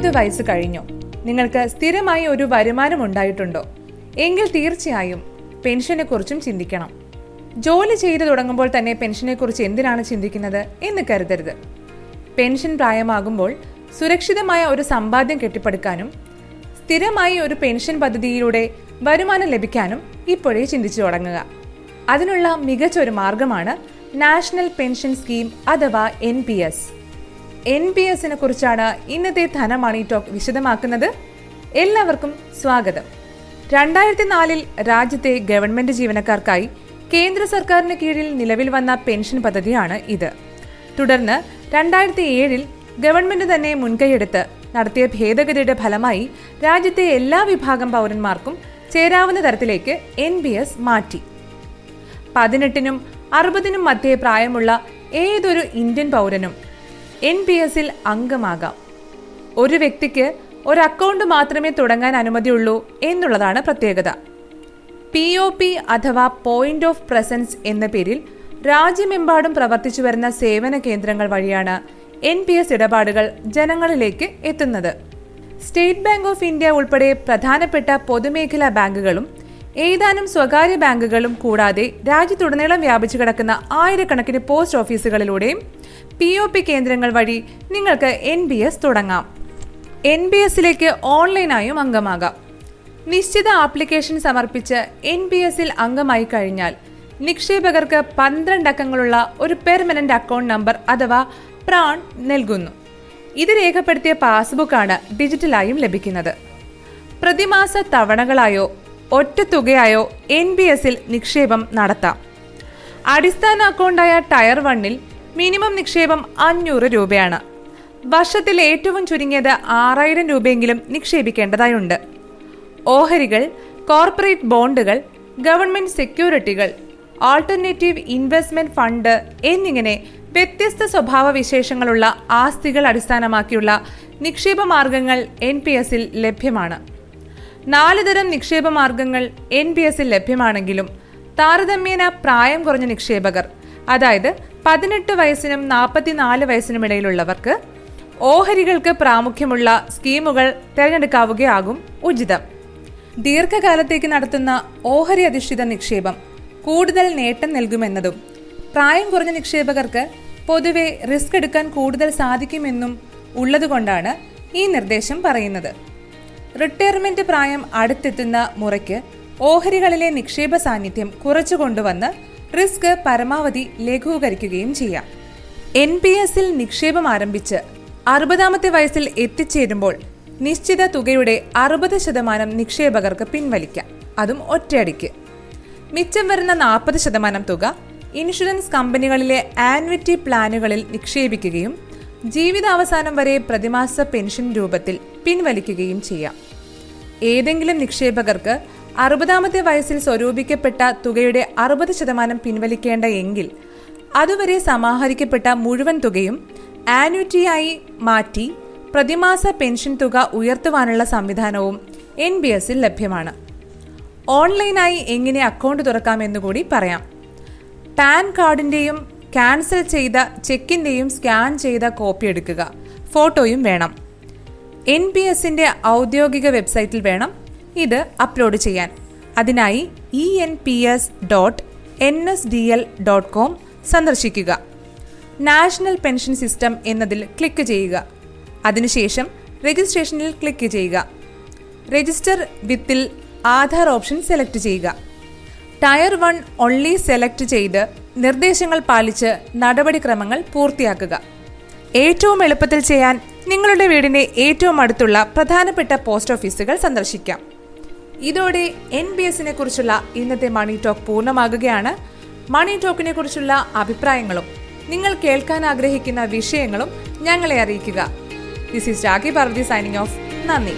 അറുപത് വയസ്സ് കഴിഞ്ഞു. നിങ്ങൾക്ക് സ്ഥിരമായി ഒരു വരുമാനം ഉണ്ടായിട്ടുണ്ടോ? എങ്കിൽ തീർച്ചയായും പെൻഷനെ കുറിച്ചും ചിന്തിക്കണം. ജോലി ചെയ്തു തുടങ്ങുമ്പോൾ തന്നെ പെൻഷനെ കുറിച്ച് എന്തിനാണ് ചിന്തിക്കുന്നത് എന്ന് കരുതരുത്. പെൻഷൻ പ്രായമാകുമ്പോൾ സുരക്ഷിതമായ ഒരു സമ്പാദ്യം കെട്ടിപ്പടുക്കാനും സ്ഥിരമായി ഒരു പെൻഷൻ പദ്ധതിയിലൂടെ വരുമാനം ലഭിക്കാനും ഇപ്പോഴേ ചിന്തിച്ചു തുടങ്ങുക. അതിനുള്ള മികച്ച ഒരു മാർഗമാണ് നാഷണൽ പെൻഷൻ സ്കീം അഥവാ N P S. N P എസിനെ കുറിച്ചാണ് ഇന്നത്തെ ധനമണി ടോക്ക് വിശദമാക്കുന്നത്. എല്ലാവർക്കും സ്വാഗതം. രണ്ടായിരത്തി നാലിൽ രാജ്യത്തെ ഗവൺമെന്റ് ജീവനക്കാർക്കായി കേന്ദ്ര സർക്കാരിന് കീഴിൽ നിലവിൽ വന്ന പെൻഷൻ പദ്ധതിയാണ് ഇത്. തുടർന്ന് രണ്ടായിരത്തി ഏഴിൽ ഗവൺമെന്റ് തന്നെ മുൻകൈയെടുത്ത് നടത്തിയ ഭേദഗതിയുടെ ഫലമായി രാജ്യത്തെ എല്ലാ വിഭാഗം പൗരന്മാർക്കും ചേരാവുന്ന തരത്തിലേക്ക് എൻ ബി എസ് മാറ്റി. പതിനെട്ടിനും അറുപതിനും മധ്യേ പ്രായമുള്ള ഏതൊരു ഇന്ത്യൻ പൗരനും എൻ പി എസിൽ അംഗമാകാം. ഒരു വ്യക്തിക്ക് ഒരു അക്കൗണ്ട് മാത്രമേ തുടങ്ങാൻ അനുമതിയുള്ളൂ എന്നുള്ളതാണ് പ്രത്യേകത. പി ഒ പി അഥവാ പോയിന്റ് ഓഫ് പ്രസൻസ് എന്ന പേരിൽ രാജ്യമെമ്പാടും പ്രവർത്തിച്ചു വരുന്ന സേവന കേന്ദ്രങ്ങൾ വഴിയാണ് എൻ പി എസ് ഇടപാടുകൾ ജനങ്ങളിലേക്ക് എത്തുന്നത്. സ്റ്റേറ്റ് ബാങ്ക് ഓഫ് ഇന്ത്യ ഉൾപ്പെടെ പ്രധാനപ്പെട്ട പൊതുമേഖലാ ബാങ്കുകളും ഏതാനും സ്വകാര്യ ബാങ്കുകളും കൂടാതെ രാജ്യത്തുടനീളം വ്യാപിച്ചു കിടക്കുന്ന ആയിരക്കണക്കിന് പോസ്റ്റ് ഓഫീസുകളിലൂടെയും പി ഒ പി കേന്ദ്രങ്ങൾ വഴി നിങ്ങൾക്ക് എൻ ബി എസ് തുടങ്ങാം. എൻ ബി എസിലേക്ക് ഓൺലൈനായും അംഗമാകാം. നിശ്ചിത ആപ്ലിക്കേഷൻ സമർപ്പിച്ച് എൻ ബി എസിൽ അംഗമായി കഴിഞ്ഞാൽ നിക്ഷേപകർക്ക് പന്ത്രണ്ട് അക്കങ്ങളുള്ള ഒരു പെർമനന്റ് അക്കൗണ്ട് നമ്പർ അഥവാ പ്രാൺ നൽകുന്നു. ഇത് രേഖപ്പെടുത്തിയ പാസ്ബുക്കാണ് ഡിജിറ്റലായും ലഭിക്കുന്നത്. പ്രതിമാസ തവണകളായോ ഒറ്റ തുകയായോ എൻ ബി എസിൽ നിക്ഷേപം നടത്താം. അടിസ്ഥാന അക്കൗണ്ടായ ടയർ വണ്ണിൽ മിനിമം നിക്ഷേപം അഞ്ഞൂറ് രൂപയാണ്. വർഷത്തിൽ ഏറ്റവും ചുരുങ്ങിയത് ആറായിരം രൂപയെങ്കിലും നിക്ഷേപിക്കേണ്ടതായുണ്ട്. ഓഹരികൾ കോർപ്പറേറ്റ് ബോണ്ടുകൾ ഗവൺമെന്റ് സെക്യൂരിറ്റികൾ ആൾട്ടർനേറ്റീവ് ഇൻവെസ്റ്റ്മെന്റ് ഫണ്ട് എന്നിങ്ങനെ വ്യത്യസ്ത സ്വഭാവ വിശേഷങ്ങളുള്ള ആസ്തികൾ അടിസ്ഥാനമാക്കിയുള്ള നിക്ഷേപ മാർഗങ്ങൾ എൻ പി എസിൽ ലഭ്യമാണ്. നാല് തരം നിക്ഷേപ മാർഗങ്ങൾ എൻ പി എസിൽ ലഭ്യമാണെങ്കിലും താരതമ്യേന പ്രായം കുറഞ്ഞ നിക്ഷേപകർ അതായത് പതിനെട്ട് വയസ്സിനും നാൽപ്പത്തിനാല് വയസ്സിനും ഇടയിലുള്ളവർക്ക് ഓഹരികൾക്ക് പ്രാമുഖ്യമുള്ള സ്കീമുകൾ തിരഞ്ഞെടുക്കാവുകയാകും ഉചിതം. ദീർഘകാലത്തേക്ക് നടത്തുന്ന ഓഹരി അധിഷ്ഠിത നിക്ഷേപം കൂടുതൽ നേട്ടം നൽകുമെന്നതും പ്രായം കുറഞ്ഞ നിക്ഷേപകർക്ക് പൊതുവെ റിസ്ക് എടുക്കാൻ കൂടുതൽ സാധിക്കുമെന്നും ഉള്ളതുകൊണ്ടാണ് ഈ നിർദ്ദേശം പറയുന്നത്. റിട്ടയർമെന്റ് പ്രായം അടുത്തെത്തുന്ന മുറയ്ക്ക് ഓഹരികളിലെ നിക്ഷേപ സാന്നിധ്യം കുറച്ചു കൊണ്ടുവന്ന് റിസ്ക് പരമാവധി ലഘൂകരിക്കുകയും ചെയ്യാം. എൻ പി എസിൽ നിക്ഷേപം ആരംഭിച്ച് അറുപതാമത്തെ വയസ്സിൽ എത്തിച്ചേരുമ്പോൾ നിശ്ചിത തുകയുടെ അറുപത് ശതമാനം നിക്ഷേപകർക്ക് പിൻവലിക്കാം. അതും ഒറ്റയടിക്ക്. മിച്ചം വരുന്ന നാൽപ്പത് ശതമാനം തുക ഇൻഷുറൻസ് കമ്പനികളിലെ ആൻവിറ്റി പ്ലാനുകളിൽ നിക്ഷേപിക്കുകയും ജീവിതാവസാനം വരെ പ്രതിമാസ പെൻഷൻ രൂപത്തിൽ പിൻവലിക്കുകയും ചെയ്യാം. ഏതെങ്കിലും നിക്ഷേപകർക്ക് അറുപതാമത്തെ വയസ്സിൽ സ്വരൂപിക്കപ്പെട്ട തുകയുടെ അറുപത് ശതമാനം പിൻവലിക്കേണ്ട എങ്കിൽ അതുവരെ സമാഹരിക്കപ്പെട്ട മുഴുവൻ തുകയും ആന്വിറ്റിയായി മാറ്റി പ്രതിമാസ പെൻഷൻ തുക ഉയർത്തുവാനുള്ള സംവിധാനവും എൻ ബി എസിൽ ലഭ്യമാണ്. ഓൺലൈനായി എങ്ങനെ അക്കൗണ്ട് തുറക്കാമെന്നുകൂടി പറയാം. പാൻ കാർഡിന്റെയും ക്യാൻസൽ ചെയ്ത ചെക്കിന്റെയും സ്കാൻ ചെയ്ത കോപ്പി എടുക്കുക. ഫോട്ടോയും വേണം. എൻ പി എസിന്റെ ഔദ്യോഗിക വെബ്സൈറ്റിൽ വേണം ഇത് അപ്ലോഡ് ചെയ്യാൻ. അതിനായി E N P S dot N S D L dot com സന്ദർശിക്കുക. നാഷണൽ പെൻഷൻ സിസ്റ്റം എന്നതിൽ ക്ലിക്ക് ചെയ്യുക. അതിനുശേഷം രജിസ്ട്രേഷനിൽ ക്ലിക്ക് ചെയ്യുക. രജിസ്റ്റർ വിത്തിൽ ആധാർ ഓപ്ഷൻ സെലക്ട് ചെയ്യുക. ടയർ വൺ ഒൺലി സെലക്ട് ചെയ്ത് നിർദ്ദേശങ്ങൾ പാലിച്ച് നടപടിക്രമങ്ങൾ പൂർത്തിയാക്കുക. ഏറ്റവും എളുപ്പത്തിൽ ചെയ്യാൻ നിങ്ങളുടെ വീടിനെ ഏറ്റവും അടുത്തുള്ള പ്രധാനപ്പെട്ട പോസ്റ്റ് ഓഫീസുകൾ സന്ദർശിക്കാം. ഇതോടെ എൻ ബി എസിനെ കുറിച്ചുള്ള ഇന്നത്തെ മണി ടോക്ക് പൂർണമാകുകയാണ്. മണി ടോക്കിനെ കുറിച്ചുള്ള അഭിപ്രായങ്ങളും നിങ്ങൾ കേൾക്കാൻ ആഗ്രഹിക്കുന്ന വിഷയങ്ങളും ഞങ്ങളെ അറിയിക്കുക. This is Rakhi Parvathy signing off നന്ദി.